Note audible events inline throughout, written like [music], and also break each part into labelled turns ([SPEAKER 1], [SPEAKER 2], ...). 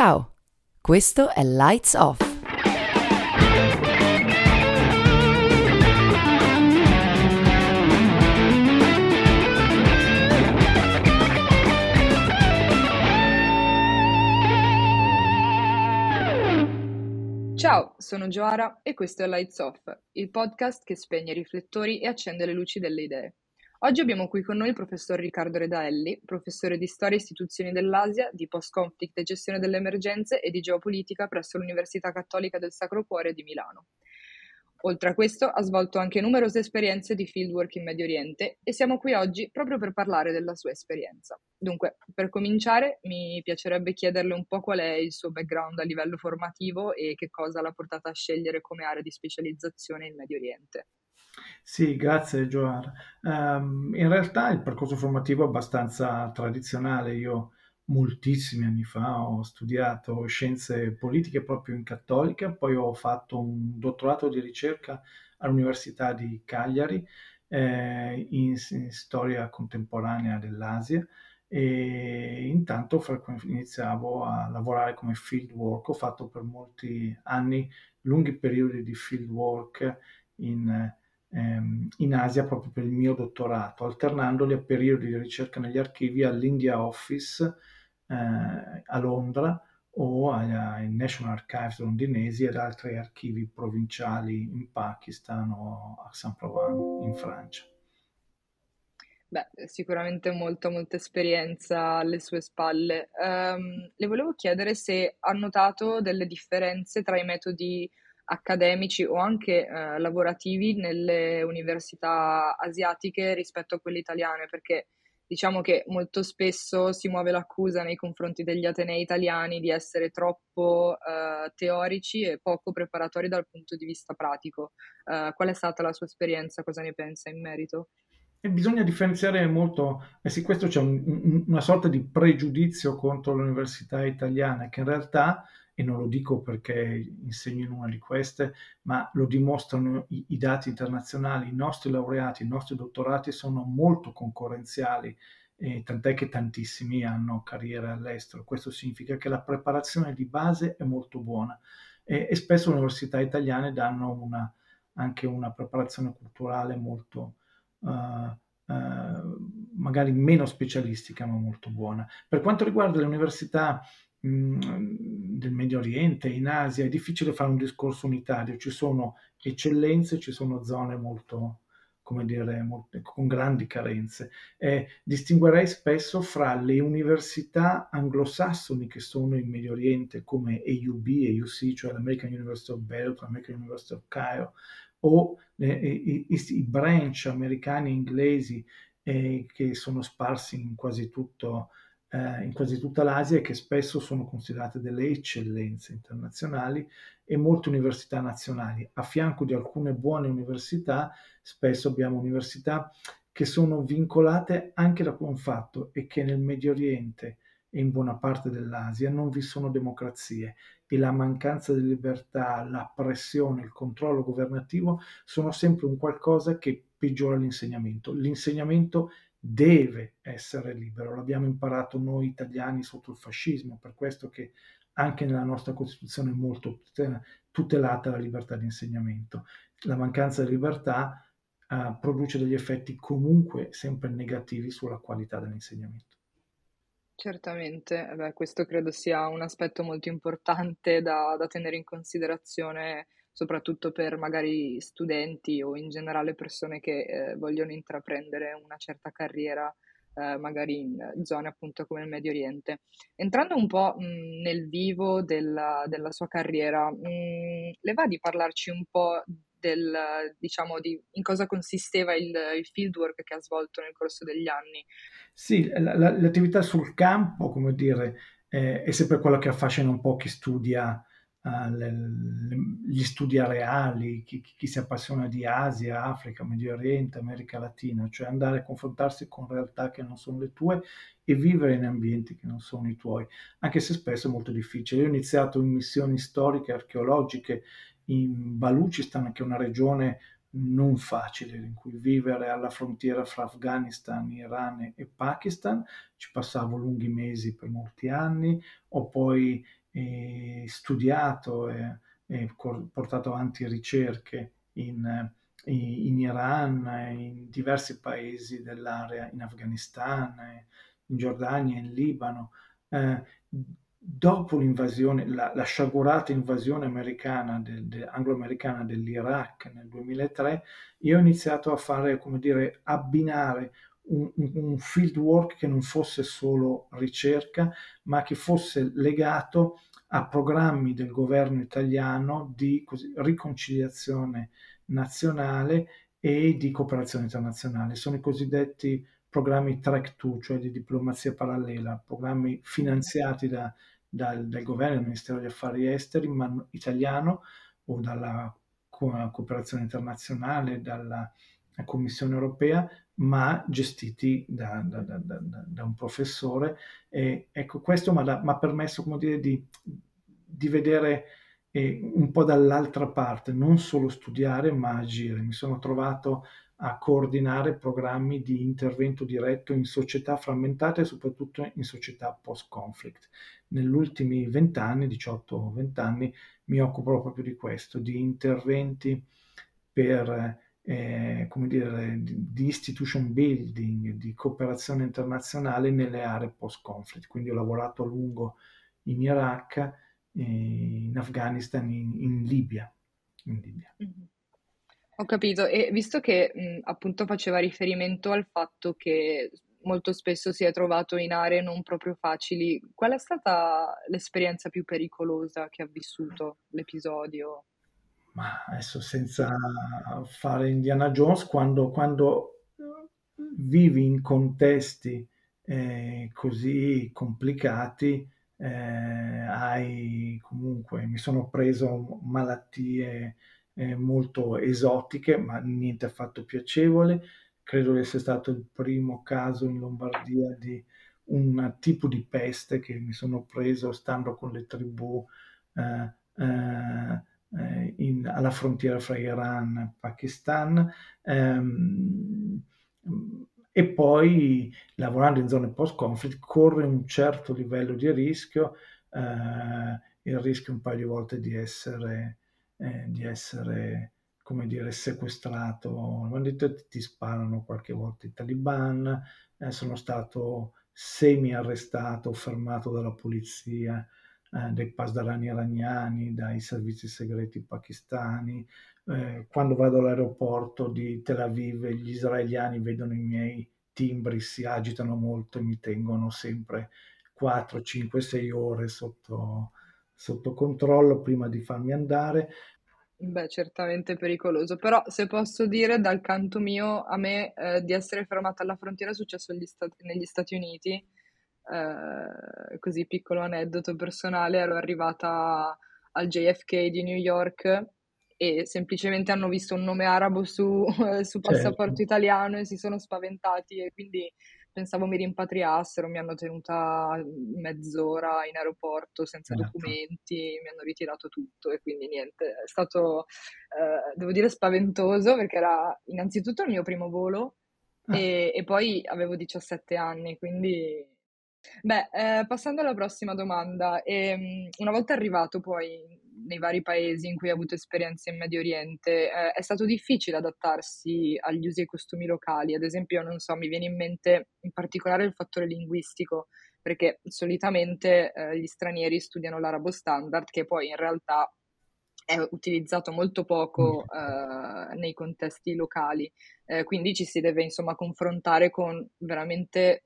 [SPEAKER 1] Ciao, questo è Lights Off.
[SPEAKER 2] Ciao, sono Gioara e questo è Lights Off, il podcast che spegne i riflettori e accende le luci delle idee. Oggi abbiamo qui con noi il professor Riccardo Redaelli, professore di Storia e Istituzioni dell'Asia, di Post-Conflict e Gestione delle Emergenze e di Geopolitica presso l'Università Cattolica del Sacro Cuore di Milano. Oltre a questo, ha svolto anche numerose esperienze di fieldwork in Medio Oriente e siamo qui oggi proprio per parlare della sua esperienza. Dunque, per cominciare, mi piacerebbe chiederle un po' qual è il suo background a livello formativo e che cosa l'ha portata a scegliere come area di specializzazione in Medio Oriente.
[SPEAKER 3] Sì, grazie Joar. Ehm, in realtà il percorso formativo è abbastanza tradizionale. Io moltissimi anni fa ho studiato scienze politiche proprio in cattolica, poi ho fatto un dottorato di ricerca all'Università di Cagliari eh, in, in storia contemporanea dell'Asia e intanto iniziavo a lavorare come field work. Ho fatto per molti anni lunghi periodi di field work in ehm, in Asia proprio per il mio dottorato, alternandoli a periodi di ricerca negli archivi all'India Office eh, a Londra o ai National Archives londinesi ed altri archivi provinciali in Pakistan o a Saint-Provence in Francia.
[SPEAKER 2] Beh, sicuramente molta, molta esperienza alle sue spalle. Um, le volevo chiedere se ha notato delle differenze tra i metodi accademici o anche eh, lavorativi nelle università asiatiche rispetto a quelle italiane, perché diciamo che molto spesso si muove l'accusa nei confronti degli atenei italiani di essere troppo eh, teorici e poco preparatori dal punto di vista pratico. Eh, qual è stata la sua esperienza? Cosa ne pensa in merito?
[SPEAKER 3] E bisogna differenziare molto, eh sì, questo c'è un, un, una sorta di pregiudizio contro l'università italiana che in realtà e non lo dico perché insegno in una di queste, ma lo dimostrano i, i, dati internazionali, i nostri laureati, i nostri dottorati sono molto concorrenziali, eh, tant'è che tantissimi hanno carriere all'estero. Questo significa che la preparazione di base è molto buona e, e spesso le università italiane danno una, anche una preparazione culturale molto... Uh, Uh, magari meno specialistica ma molto buona. Per quanto riguarda le università del Medio Oriente, in Asia, è difficile fare un discorso unitario, ci sono eccellenze, ci sono zone molto, come dire, molto, con grandi carenze. Eh, distinguerei spesso fra le università anglosassoni che sono in Medio Oriente, come AUB, AUC, cioè l'American University of Beirut, l'American University of Cairo, o eh, i, i, i, branch americani e inglesi eh, che sono sparsi in quasi tutto eh, in quasi tutta l'Asia e che spesso sono considerate delle eccellenze internazionali e molte università nazionali. A fianco di alcune buone università, spesso abbiamo università che sono vincolate anche da un fatto e che nel Medio Oriente e in buona parte dell'Asia non vi sono democrazie e la mancanza di libertà, la pressione, il controllo governativo sono sempre un qualcosa che peggiora l'insegnamento. L'insegnamento deve essere libero. L'abbiamo imparato noi italiani sotto il fascismo, per questo che anche nella nostra Costituzione è molto tutelata la libertà di insegnamento. La mancanza di libertà uh, produce degli effetti comunque sempre negativi sulla qualità dell'insegnamento.
[SPEAKER 2] Certamente, beh, questo credo sia un aspetto molto importante da, da tenere in considerazione soprattutto per magari studenti o in generale persone che eh, vogliono intraprendere una certa carriera eh, magari in zone appunto come il Medio Oriente. Entrando un po' mh, nel vivo della, della sua carriera, mh, le va di parlarci un po' del, diciamo, di in cosa consisteva il, il fieldwork che ha svolto nel corso degli anni?
[SPEAKER 3] Sì, la, la, l'attività sul campo, come dire, eh, è sempre quella che affascina un po' chi studia gli studi reali, chi, chi, si appassiona di Asia, Africa, Medio Oriente, America Latina, cioè andare a confrontarsi con realtà che non sono le tue e vivere in ambienti che non sono i tuoi, anche se spesso è molto difficile. Io ho iniziato in missioni storiche, archeologiche in Baluchistan, che è una regione non facile in cui vivere alla frontiera fra Afghanistan, Iran e Pakistan. Ci passavo lunghi mesi per molti anni, ho poi e studiato e, e portato avanti ricerche in, in Iran, in diversi paesi dell'area, in Afghanistan, in Giordania, in Libano. Eh, dopo l'invasione, la, la, sciagurata invasione americana, del, de, anglo-americana dell'Iraq nel 2003, io ho iniziato a fare, come dire, abbinare un, un field che non fosse solo ricerca, ma che fosse legato a programmi del governo italiano di così, riconciliazione nazionale e di cooperazione internazionale. Sono i cosiddetti programmi track 2, cioè di diplomazia parallela, programmi finanziati da, dal, dal governo, dal Ministero degli Affari Esteri ma, italiano o dalla co- cooperazione internazionale, dalla Commissione europea, ma gestiti da, da, da, da un professore. E ecco, questo mi ha permesso, come dire, di, di vedere eh, un po' dall'altra parte, non solo studiare, ma agire. Mi sono trovato a coordinare programmi di intervento diretto in società frammentate e soprattutto in società post-conflict. Negli ultimi 20 anni, 18-20 anni, mi occupo proprio di questo, di interventi per eh, come dire, di, institution building, di cooperazione internazionale nelle aree post-conflict. Quindi ho lavorato a lungo in Iraq, eh, in Afghanistan, in, in Libia. In Libia.
[SPEAKER 2] Mm-hmm. Ho capito, e visto che mh, appunto faceva riferimento al fatto che molto spesso si è trovato in aree non proprio facili, qual è stata l'esperienza più pericolosa che ha vissuto l'episodio?
[SPEAKER 3] Ma adesso senza fare Indiana Jones, quando, quando vivi in contesti eh, così complicati, eh, hai comunque, mi sono preso malattie eh, molto esotiche, ma niente affatto piacevole. Credo che sia stato il primo caso in Lombardia di un tipo di peste che mi sono preso stando con le tribù eh, in, alla frontiera fra Iran e Pakistan. Ehm, e poi lavorando in zone post-conflict corre un certo livello di rischio, eh, il rischio un paio di volte di essere, eh, di essere come dire, sequestrato, detto ti sparano qualche volta i taliban, eh, sono stato semi arrestato, fermato dalla polizia, eh, dai pasdarani iraniani, dai servizi segreti pakistani. Eh, quando vado all'aeroporto di Tel Aviv, gli israeliani vedono i miei timbri, si agitano molto e mi tengono sempre 4, 5, 6 ore sotto, sotto controllo prima di farmi andare.
[SPEAKER 2] Beh, certamente pericoloso, però se posso dire dal canto mio, a me eh, di essere fermata alla frontiera è successo Stati, negli Stati Uniti eh, così piccolo aneddoto personale, ero arrivata al JFK di New York e semplicemente hanno visto un nome arabo su, [laughs] su passaporto certo. italiano e si sono spaventati e quindi pensavo mi rimpatriassero, mi hanno tenuta mezz'ora in aeroporto senza certo. documenti, mi hanno ritirato tutto e quindi niente, è stato, eh, devo dire, spaventoso perché era innanzitutto il mio primo volo ah. e, e, poi avevo 17 anni, quindi Beh, eh, passando alla prossima domanda, ehm, una volta arrivato poi nei vari paesi in cui hai avuto esperienze in Medio Oriente, eh, è stato difficile adattarsi agli usi e costumi locali? Ad esempio, non so, mi viene in mente in particolare il fattore linguistico, perché solitamente eh, gli stranieri studiano l'arabo standard, che poi in realtà è utilizzato molto poco uh, nei contesti locali, uh, quindi ci si deve insomma confrontare con veramente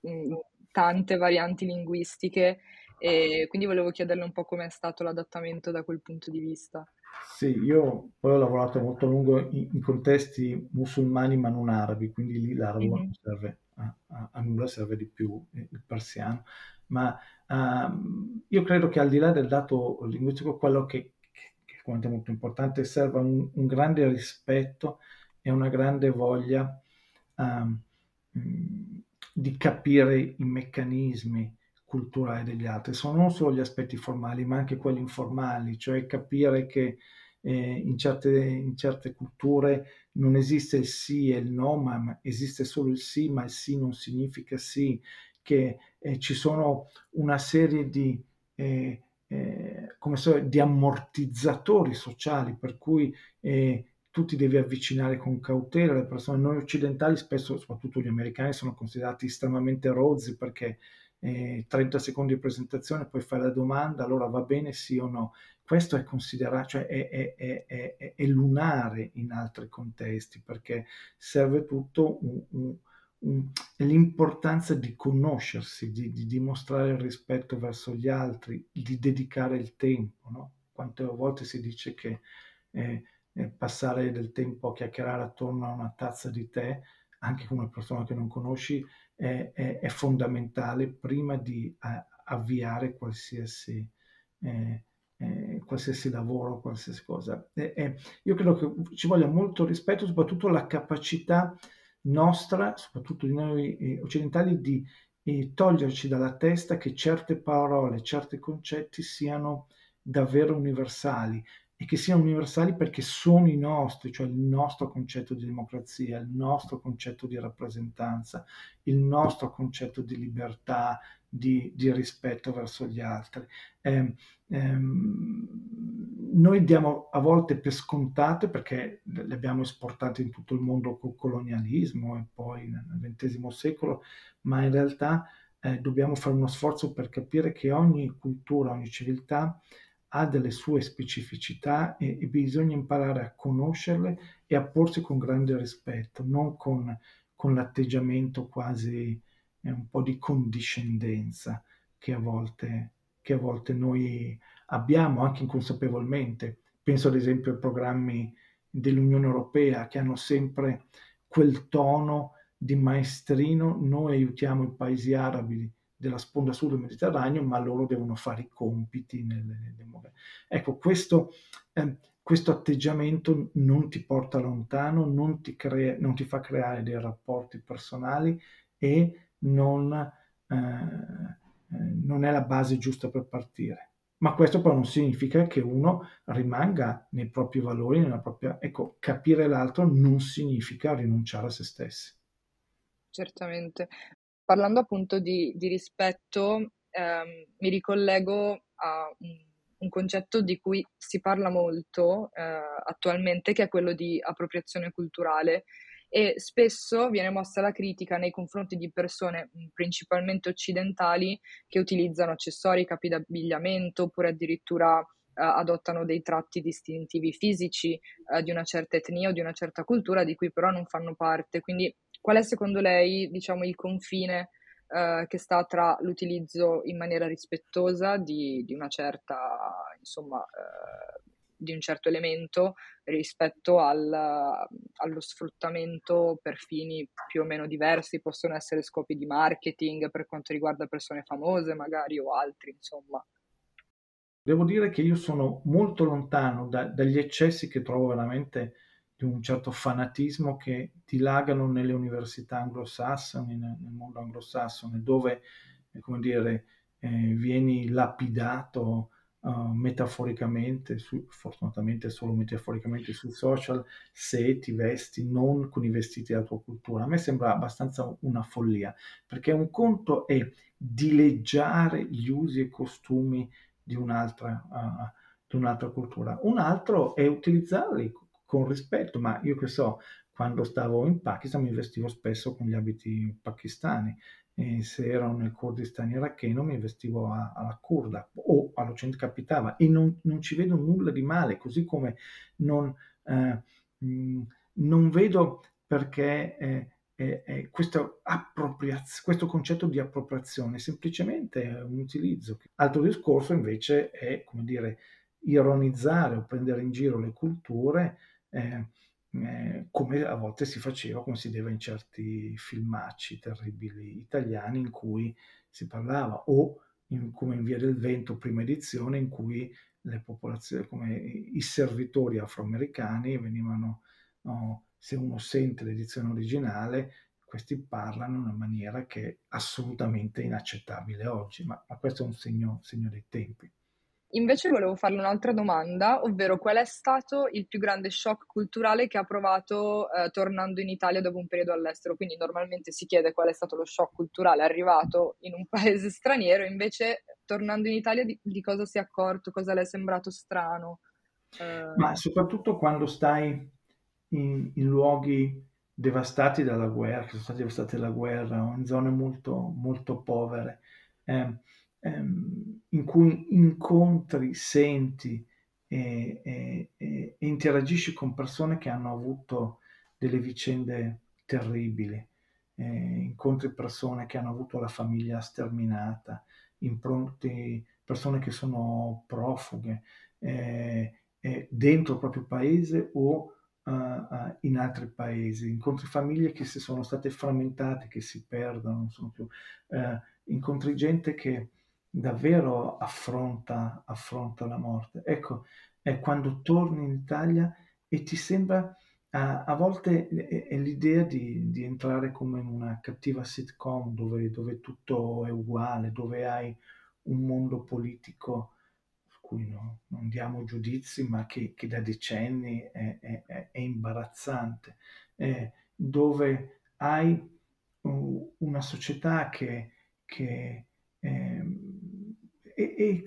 [SPEAKER 2] mh, mm, tante varianti linguistiche e quindi volevo chiederle un po' com'è stato l'adattamento da quel punto di vista.
[SPEAKER 3] Sì, io poi ho lavorato molto a lungo in, in contesti musulmani ma non arabi, quindi lì l'arabo mm-hmm. non serve a, a, a, nulla, serve di più il persiano. Ma uh, io credo che al di là del dato linguistico, quello che, che, che è molto importante, serva un, un, grande rispetto e una grande voglia um, di capire i meccanismi culturali degli altri. Sono non solo gli aspetti formali, ma anche quelli informali, cioè capire che eh, in, certe, in, certe, culture non esiste il sì e il no, ma esiste solo il sì, ma il sì non significa sì, che eh, ci sono una serie di eh, eh, come so, di ammortizzatori sociali, per cui eh, tu ti devi avvicinare con cautela alle persone. Noi occidentali spesso, soprattutto gli americani, sono considerati estremamente rozzi perché eh, 30 secondi di presentazione, poi fai la domanda, allora va bene sì o no. Questo è considerato, cioè è, è, è, è lunare in altri contesti perché serve tutto un, un, un, l'importanza di conoscersi, di, di, dimostrare il rispetto verso gli altri, di dedicare il tempo. No? Quante volte si dice che eh, passare del tempo a chiacchierare attorno a una tazza di tè, anche con una persona che non conosci, è, è, è fondamentale prima di a, avviare qualsiasi, eh, eh, qualsiasi lavoro, qualsiasi cosa. io credo che ci voglia molto rispetto, soprattutto la capacità nostra, soprattutto di noi eh, occidentali, di eh, toglierci dalla testa che certe parole, certi concetti siano davvero universali e che siano universali perché sono i nostri, cioè il nostro concetto di democrazia, il nostro concetto di rappresentanza, il nostro concetto di libertà, di, di rispetto verso gli altri. Eh, ehm, noi diamo a volte per scontate perché le abbiamo esportate in tutto il mondo col colonialismo e poi nel XX secolo, ma in realtà eh, dobbiamo fare uno sforzo per capire che ogni cultura, ogni civiltà ha delle sue specificità e, e, bisogna imparare a conoscerle e a porsi con grande rispetto, non con, con l'atteggiamento quasi eh, un po' di condiscendenza che a, volte, che a volte noi abbiamo anche inconsapevolmente. Penso ad esempio ai programmi dell'Unione Europea che hanno sempre quel tono di maestrino, noi aiutiamo i paesi arabi della sponda sud del Mediterraneo, ma loro devono fare i compiti nelle, nelle Ecco, questo, eh, questo, atteggiamento non ti porta lontano, non ti, crea, non ti, fa creare dei rapporti personali e non, eh, non è la base giusta per partire. Ma questo però non significa che uno rimanga nei propri valori, nella propria... Ecco, capire l'altro non significa rinunciare a se stessi.
[SPEAKER 2] Certamente. Parlando appunto di, di rispetto, ehm, mi ricollego a un, un, concetto di cui si parla molto eh, attualmente, che è quello di appropriazione culturale e spesso viene mossa la critica nei confronti di persone principalmente occidentali che utilizzano accessori, capi d'abbigliamento oppure addirittura Uh, adottano dei tratti distintivi fisici uh, di una certa etnia o di una certa cultura di cui però non fanno parte. Quindi Qual è secondo lei, diciamo, il confine eh, che sta tra l'utilizzo in maniera rispettosa di, di una certa, insomma, eh, di un certo elemento rispetto al, allo sfruttamento per fini più o meno diversi, possono essere scopi di marketing per quanto riguarda persone famose magari o altri, insomma.
[SPEAKER 3] Devo dire che io sono molto lontano da, dagli eccessi che trovo veramente di un certo fanatismo che dilagano nelle università anglosassoni, nel, nel mondo anglosassone, dove, eh, come dire, eh, vieni lapidato uh, metaforicamente, su, fortunatamente solo metaforicamente sui social, se ti vesti non con i vestiti della tua cultura. A me sembra abbastanza una follia, perché un conto è dileggiare gli usi e costumi di un'altra, uh, di un'altra cultura, un altro è utilizzarli con rispetto, ma io che so, quando stavo in Pakistan mi vestivo spesso con gli abiti pakistani, e se ero nel Kurdistan iracheno mi vestivo a, alla kurda o all'Occidente capitava e non, non, ci vedo nulla di male, così come non, eh, mh, non vedo perché eh, eh, questo, questo, concetto di appropriazione è semplicemente un utilizzo. Altro discorso invece è, come dire, ironizzare o prendere in giro le culture eh, eh, come a volte si faceva, come si vedeva in certi filmacci terribili italiani in cui si parlava, o in, come in Via del Vento, prima edizione, in cui le popolazioni, come i servitori afroamericani venivano, no, se uno sente l'edizione originale, questi parlano in una maniera che è assolutamente inaccettabile oggi, ma, ma questo è un segno, segno dei tempi.
[SPEAKER 2] Invece volevo farle un'altra domanda, ovvero qual è stato il più grande shock culturale che ha provato eh, tornando in Italia dopo un periodo all'estero? Quindi normalmente si chiede qual è stato lo shock culturale arrivato in un [laughs] paese straniero, invece tornando in Italia di, di cosa si è accorto, cosa le è sembrato strano?
[SPEAKER 3] Eh... Ma soprattutto quando stai in, in, luoghi devastati dalla guerra, che sono stati devastati dalla guerra, in zone molto, molto povere, eh, ehm, in cui incontri, senti e, e, e, interagisci con persone che hanno avuto delle vicende terribili, eh, incontri persone che hanno avuto la famiglia sterminata, impronti persone che sono profughe eh, eh, dentro il proprio paese o uh, uh, in altri paesi, incontri famiglie che si sono state frammentate, che si perdono, non sono più, uh, incontri gente che davvero affronta, affronta la morte. Ecco, è quando torni in Italia e ti sembra a, a volte è, l'idea di, di, entrare come in una cattiva sitcom dove, dove, tutto è uguale, dove hai un mondo politico su cui no, non diamo giudizi, ma che, che da decenni è, è, è imbarazzante, dove hai uh, una società che, che eh, è,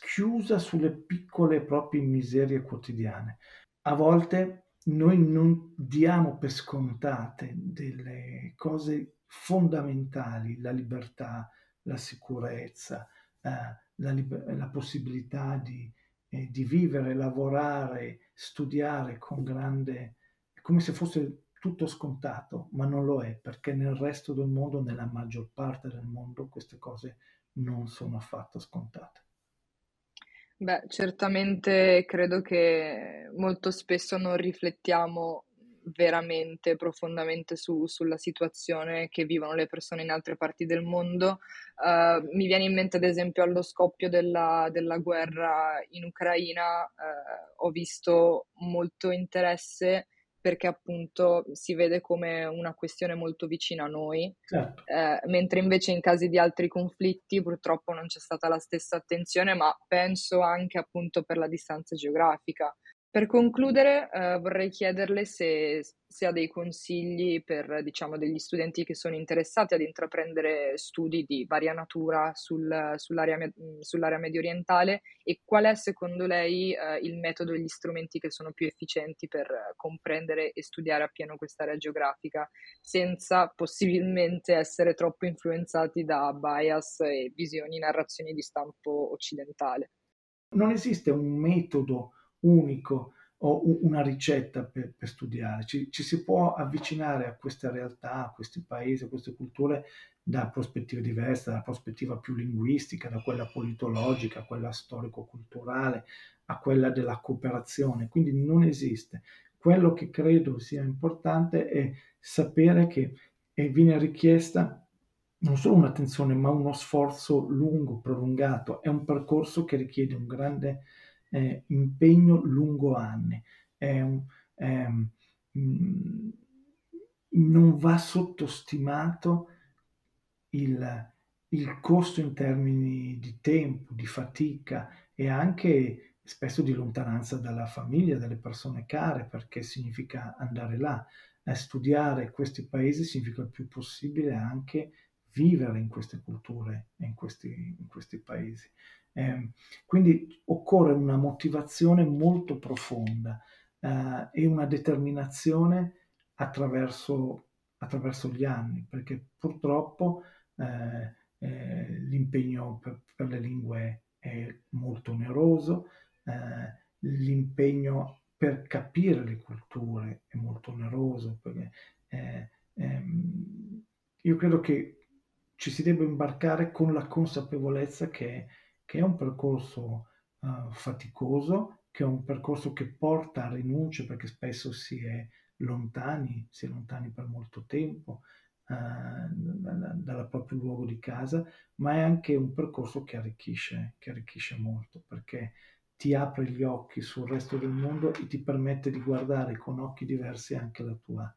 [SPEAKER 3] chiusa sulle piccole proprie miserie quotidiane. A volte noi non diamo per scontate delle cose fondamentali, la libertà, la sicurezza, eh, la, liber- la, possibilità di, eh, di, vivere, lavorare, studiare con grande, come se fosse tutto scontato, ma non lo è, perché nel resto del mondo, nella maggior parte del mondo, queste cose non sono affatto scontate.
[SPEAKER 2] Beh, certamente credo che molto spesso non riflettiamo veramente profondamente su, sulla situazione che vivono le persone in altre parti del mondo. Uh, mi viene in mente, ad esempio, allo scoppio della, della guerra in Ucraina, uh, ho visto molto interesse perché appunto si vede come una questione molto vicina a noi, certo. eh, mentre invece in casi di altri conflitti purtroppo non c'è stata la stessa attenzione, ma penso anche appunto per la distanza geografica. Per concludere, eh, vorrei chiederle se, se, ha dei consigli per diciamo, degli studenti che sono interessati ad intraprendere studi di varia natura sul, sull'area, sull'area medio orientale e qual è secondo lei eh, il metodo e gli strumenti che sono più efficienti per comprendere e studiare appieno quest'area geografica senza possibilmente essere troppo influenzati da bias e visioni, narrazioni di stampo occidentale.
[SPEAKER 3] Non esiste un metodo unico o una ricetta per, per studiare, ci, ci, si può avvicinare a queste realtà, a questi paesi, a queste culture da prospettive diverse, dalla prospettiva più linguistica, da quella politologica, a quella storico-culturale, a quella della cooperazione, quindi non esiste. Quello che credo sia importante è sapere che viene richiesta non solo un'attenzione, ma uno sforzo lungo, prolungato. È un percorso che richiede un grande eh, impegno lungo anni. Un, eh, non va sottostimato il, il costo in termini di tempo, di fatica e anche spesso di lontananza dalla famiglia, dalle persone care, perché significa andare là. A studiare questi paesi significa il più possibile anche vivere in queste culture e in in questi paesi. Eh, quindi occorre una motivazione molto profonda eh, e una determinazione attraverso, attraverso, gli anni, perché purtroppo eh, eh l'impegno per, per, le lingue è molto oneroso, eh, l'impegno per capire le culture è molto oneroso, perché eh, ehm, io credo che ci si debba imbarcare con la consapevolezza che che è un percorso uh, faticoso, che è un percorso che porta a rinunce perché spesso si è lontani, si è lontani per molto tempo uh, dal, proprio luogo di casa, ma è anche un percorso che arricchisce, che arricchisce molto perché ti apre gli occhi sul resto del mondo e ti permette di guardare con occhi diversi anche la tua,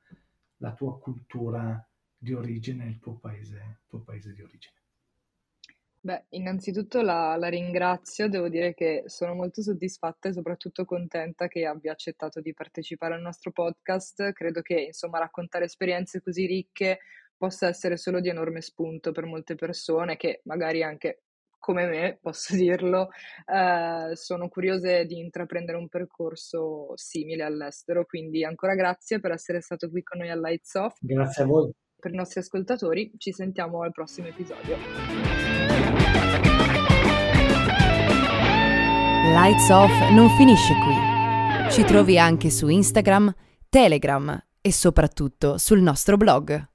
[SPEAKER 3] la tua cultura di origine, il tuo paese, il tuo paese di origine.
[SPEAKER 2] Beh, innanzitutto la la ringrazio, devo dire che sono molto soddisfatta e soprattutto contenta che abbia accettato di partecipare al nostro podcast. Credo che, insomma, raccontare esperienze così ricche possa essere solo di enorme spunto per molte persone che magari anche come me, [laughs] posso dirlo, ehm, sono curiose di intraprendere un percorso simile all'estero. Quindi ancora grazie per essere stato qui con noi a Lights Off.
[SPEAKER 3] Grazie a voi.
[SPEAKER 2] Per i nostri ascoltatori, ci sentiamo al prossimo episodio.
[SPEAKER 1] Lights Off non finisce qui. Ci trovi anche su Instagram, Telegram e soprattutto sul nostro blog.